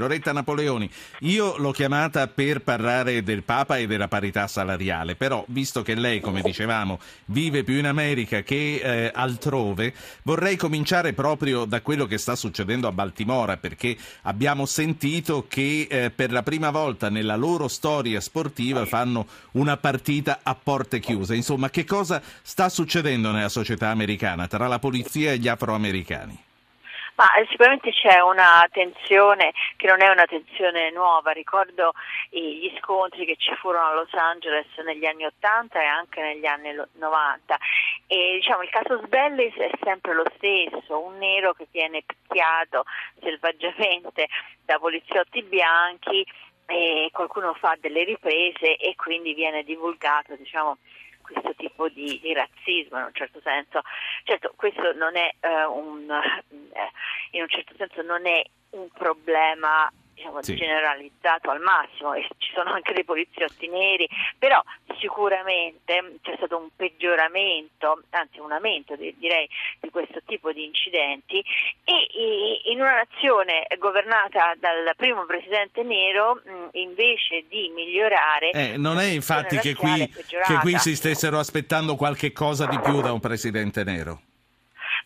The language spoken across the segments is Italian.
Loretta Napoleoni, io l'ho chiamata per parlare del Papa e della parità salariale, però visto che lei, come dicevamo, vive più in America che eh, altrove, vorrei cominciare proprio da quello che sta succedendo a Baltimora, perché abbiamo sentito che eh, per la prima volta nella loro storia sportiva fanno una partita a porte chiuse. Insomma, che cosa sta succedendo nella società americana tra la polizia e gli afroamericani? Ma eh, sicuramente c'è una tensione che non è una tensione nuova, ricordo gli scontri che ci furono a Los Angeles negli anni 80 e anche negli anni 90 e diciamo il caso Sbellis è sempre lo stesso, un nero che viene picchiato selvaggiamente da poliziotti bianchi e qualcuno fa delle riprese e quindi viene divulgato diciamo, questo tipo di, di, razzismo in un certo senso. Certo, questo non è eh, un, eh, in un certo senso non è un problema diciamo, sì. generalizzato al massimo e ci sono anche dei poliziotti neri, però sicuramente c'è stato un peggioramento, anzi un aumento direi di questo tipo di incidenti e in una nazione governata dal primo presidente nero invece di migliorare... Eh, non è infatti che qui, che qui si stessero aspettando qualche cosa di più da un presidente nero?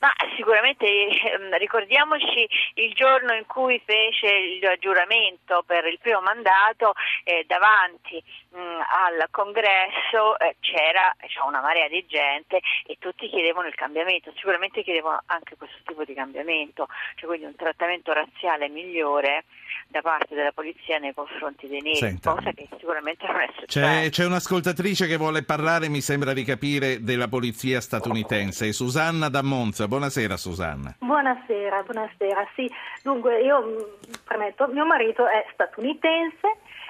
Ma sicuramente ehm, ricordiamoci il giorno in cui fece il giuramento per il primo mandato eh, davanti mh, al congresso eh, c'era cioè, una marea di gente e tutti chiedevano il cambiamento, sicuramente chiedevano anche questo tipo di cambiamento, cioè quindi un trattamento razziale migliore da parte della polizia nei confronti dei neri, Senta. cosa che sicuramente non è successa. C'è, c'è, un'ascoltatrice che vuole parlare, mi sembra di capire, della polizia statunitense, Susanna da Monza. Buonasera Susanna. Buonasera, buonasera. Sì, dunque io mm, premetto, mio marito è statunitense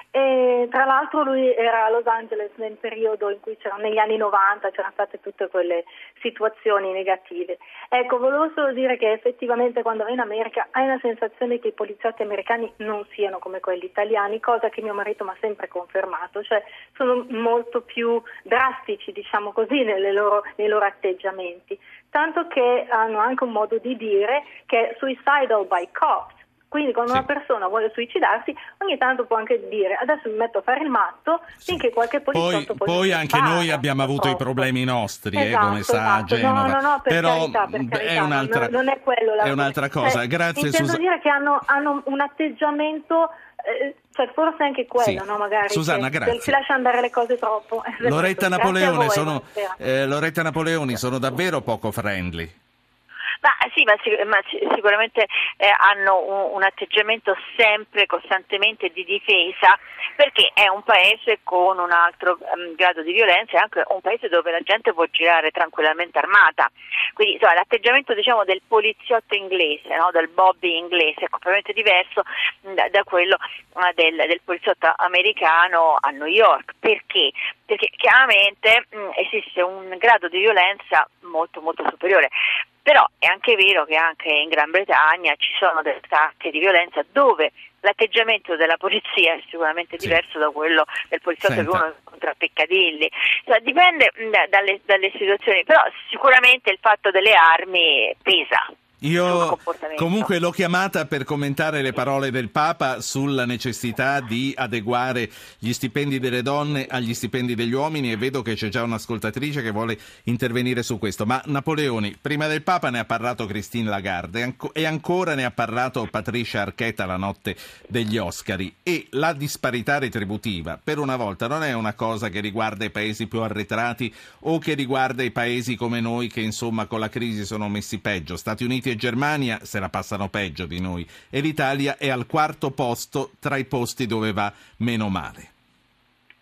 e tra l'altro lui era a Los Angeles nel periodo in cui c'erano, negli anni 90 c'erano state tutte quelle situazioni negative. Ecco, volevo solo dire che effettivamente quando vai in America hai la sensazione che i poliziotti americani non siano come quelli italiani, cosa che mio marito mi ha sempre confermato, cioè sono molto più drastici, diciamo così, loro, nei loro atteggiamenti. Tanto che hanno anche un modo di dire che è suicidal by cops quindi quando sì. una persona vuole suicidarsi, ogni tanto può anche dire adesso mi metto a fare il matto finché qualche poliziotto poi, poi anche noi abbiamo avuto i problemi nostri, esatto, eh, come sa esatto. Genova. No, no, no, per Però carità, per carità, è un'altra, non, è, quello la è un'altra cosa. Cioè, Grazie Intendo Susa- dire che hanno, hanno un atteggiamento eh, cioè forse anche quello, sì. no? Magari Susanna, che, grazie. si lascia andare le cose troppo. Loretta Napoleone, sono, eh, Loretta Napoleoni sono davvero poco friendly. Ma sì, ma, ma sicuramente eh, hanno un, un, atteggiamento sempre, costantemente di difesa, perché è un paese con un altro um, grado di violenza e anche un paese dove la gente può girare tranquillamente armata. Quindi insomma, l'atteggiamento diciamo, del poliziotto inglese, no? del Bobby inglese, è completamente diverso da, da quello uh, del, del, poliziotto americano a New York. Perché? Perché chiaramente mh, esiste un grado di violenza molto molto superiore. Però è anche vero che anche in Gran Bretagna ci sono delle attacchi di violenza dove l'atteggiamento della polizia è sicuramente sì. diverso da quello del poliziotto Senta. che uno incontra Peccadilli. Cioè, dipende da, dalle, dalle situazioni, però sicuramente il fatto delle armi pesa. Io comunque l'ho chiamata per commentare le parole del Papa sulla necessità di adeguare gli stipendi delle donne agli stipendi degli uomini e vedo che c'è già un'ascoltatrice che vuole intervenire su questo. Ma Napoleoni, prima del Papa ne ha parlato Christine Lagarde e ancora ne ha parlato Patricia Archetta la notte degli Oscari e la disparità retributiva per una volta non è una cosa che riguarda i paesi più arretrati o che riguarda i paesi come noi che insomma con la crisi sono messi peggio. Stati Uniti e Germania se la passano peggio di noi e l'Italia è al quarto posto tra i posti dove va meno male.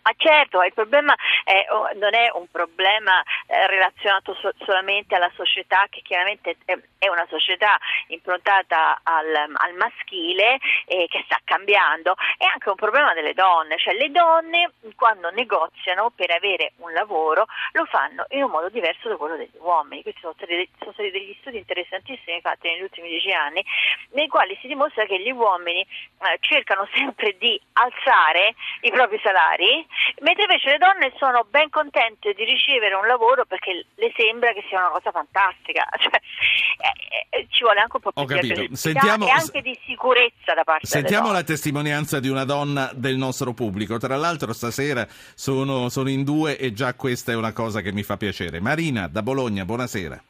Ma certo, il problema è, oh, non è un problema eh, relazionato so- solamente alla società, che chiaramente è, una società improntata al, al maschile e che sta cambiando, è anche un problema delle donne, cioè le donne quando negoziano per avere un lavoro lo fanno in un modo diverso da quello degli uomini. Questi sono stati, sono stati degli studi interessantissimi fatti negli ultimi dieci anni, nei quali si dimostra che gli uomini eh, cercano sempre di alzare i propri salari Mentre invece le donne sono ben contente di ricevere un lavoro perché le sembra che sia una cosa fantastica, cioè, eh, eh, ci vuole anche un po' più di Sentiamo, e anche di sicurezza da parte Sentiamo la testimonianza di una donna del nostro pubblico, tra l'altro stasera sono, sono in due e già questa è una cosa che mi fa piacere. Marina da Bologna, buonasera.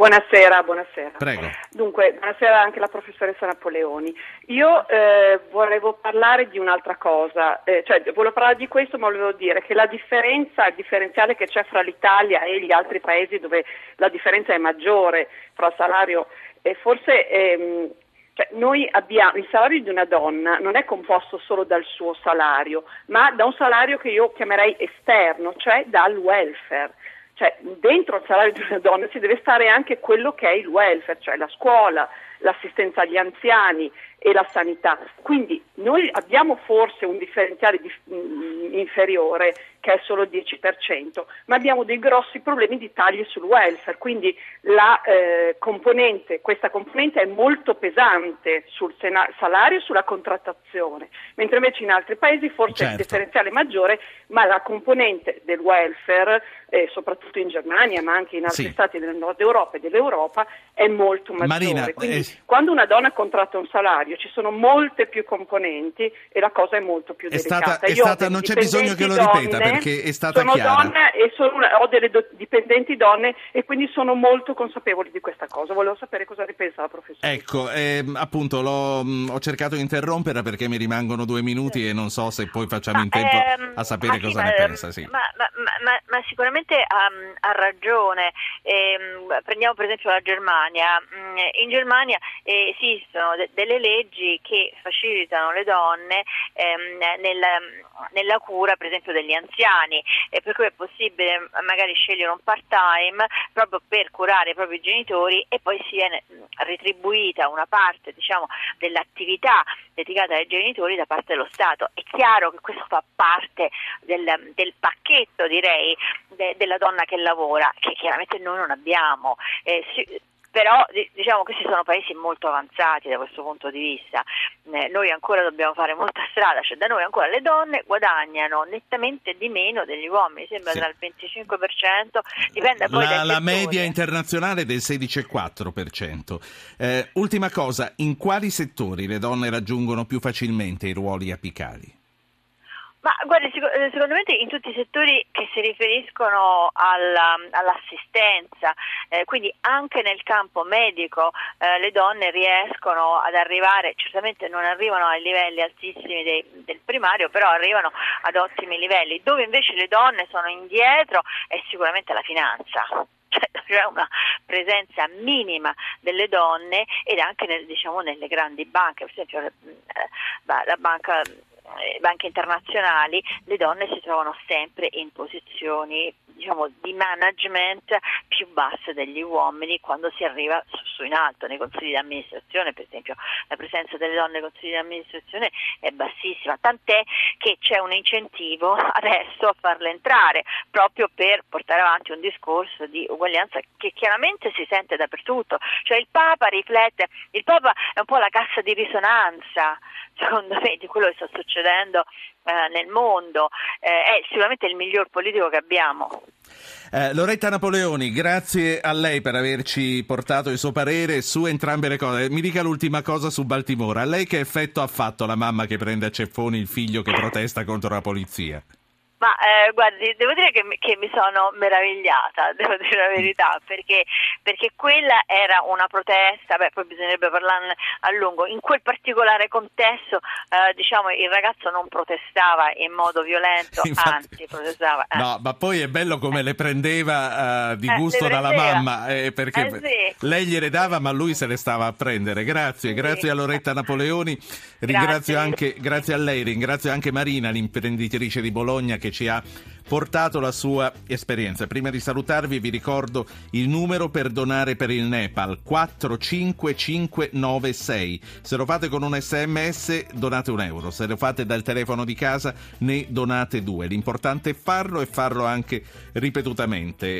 Buonasera, buonasera. Prego. Dunque, buonasera anche alla professoressa Napoleoni. Io eh, volevo parlare di un'altra cosa, eh, cioè volevo parlare di questo, ma volevo dire che la differenza, il differenziale che c'è fra l'Italia e gli altri paesi dove la differenza è maggiore fra salario e forse ehm, cioè noi abbiamo il salario di una donna non è composto solo dal suo salario, ma da un salario che io chiamerei esterno, cioè dal welfare cioè dentro il salario di una donna si deve stare anche quello che è il welfare, cioè la scuola, l'assistenza agli anziani e la sanità. Quindi noi abbiamo forse un differenziale di, mh, mm, inferiore che è solo il 10%, ma abbiamo dei grossi problemi di tagli sul welfare, quindi la, eh, componente, questa componente è molto pesante sul sena- salario e sulla contrattazione, mentre invece in altri paesi forse certo. è il differenziale maggiore, ma la componente del welfare, eh, soprattutto in Germania, ma anche in altri sì. stati del nord Europa e dell'Europa, è molto maggiore. Marina, quindi eh... quando una donna contratta un salario ci sono molte più componenti e la cosa è molto più delicata. È stata, non c'è bisogno che lo ripeta donne, perché è stata sono chiara. Donna e sono ho delle do, dipendenti donne e quindi sono molto consapevoli di questa cosa. Volevo sapere cosa ne pensa la professoressa. Ecco, eh, appunto mh, ho cercato di interrompere perché mi rimangono due minuti sì. e non so se poi facciamo ma, in tempo ehm, a sapere ah, cosa sì, ne ma, pensa. Sì. Ma, ma, sicuramente um, ha ragione. Eh, prendiamo per esempio la Germania. Mm, in Germania eh, esistono de- delle leggi che facilitano le donne ehm, nel, nella cura per esempio degli anziani, eh, per cui è possibile magari scegliere un part time proprio per curare i propri genitori e poi si viene retribuita una parte diciamo, dell'attività dedicata ai genitori da parte dello Stato. È chiaro che questo fa parte del, del pacchetto direi de, della donna che lavora, che chiaramente noi non abbiamo. Eh, si, però diciamo che ci sono paesi molto avanzati da questo punto di vista, eh, noi ancora dobbiamo fare molta strada, cioè da noi ancora le donne guadagnano nettamente di meno degli uomini, sembra sì. il 25%, dipende poi la, la media internazionale è del 16,4%. Eh, ultima cosa, in quali settori le donne raggiungono più facilmente i ruoli apicali? Ma guardi, eh, secondo me in tutti i settori che si riferiscono alla, all'assistenza, eh, quindi anche nel campo medico eh, le donne riescono ad arrivare, certamente non arrivano ai livelli altissimi dei, del primario, però arrivano ad ottimi livelli. Dove invece le donne sono indietro è sicuramente la finanza cioè c'è una presenza minima delle donne ed anche nel, diciamo, nelle grandi banche, per esempio eh, la banca banche internazionali le donne si trovano sempre in posizioni diciamo, di management più basse degli uomini quando si arriva su, su, in alto nei consigli di amministrazione, per esempio la presenza delle donne nei consigli di amministrazione è bassissima, tant'è che c'è un incentivo adesso a farle entrare proprio per portare avanti un discorso di uguaglianza che chiaramente si sente dappertutto, cioè il Papa riflette, il Papa è un po' la cassa di risonanza secondo me di quello che sta succedendo eh, nel mondo, eh, è sicuramente il miglior politico che abbiamo. Eh, Loretta Napoleoni, grazie a lei per averci portato il suo parere su entrambe le cose. Mi dica l'ultima cosa su Baltimora. A lei che effetto ha fatto la mamma che prende a ceffoni il figlio che protesta contro la polizia? Ma eh, guardi, devo dire che mi, che mi, sono meravigliata, devo dire la verità, perché, perché, quella era una protesta, beh, poi bisognerebbe parlarne a lungo. In quel particolare contesto, eh, diciamo, il ragazzo non protestava in modo violento, Infatti, anzi protestava. Eh. No, ma poi è bello come le prendeva uh, di eh, gusto dalla mamma, eh, perché sì. lei gliele dava, ma lui se le stava a prendere. Grazie, sì. grazie a Loretta Napoleoni, ringrazio grazie. anche, grazie a lei, ringrazio anche Marina, l'imprenditrice di Bologna che ci ha portato la sua esperienza. Prima di salutarvi vi ricordo il numero per donare per il Nepal 45596. Se lo fate con un sms donate un euro, se lo fate dal telefono di casa ne donate due. L'importante è farlo e farlo anche ripetutamente.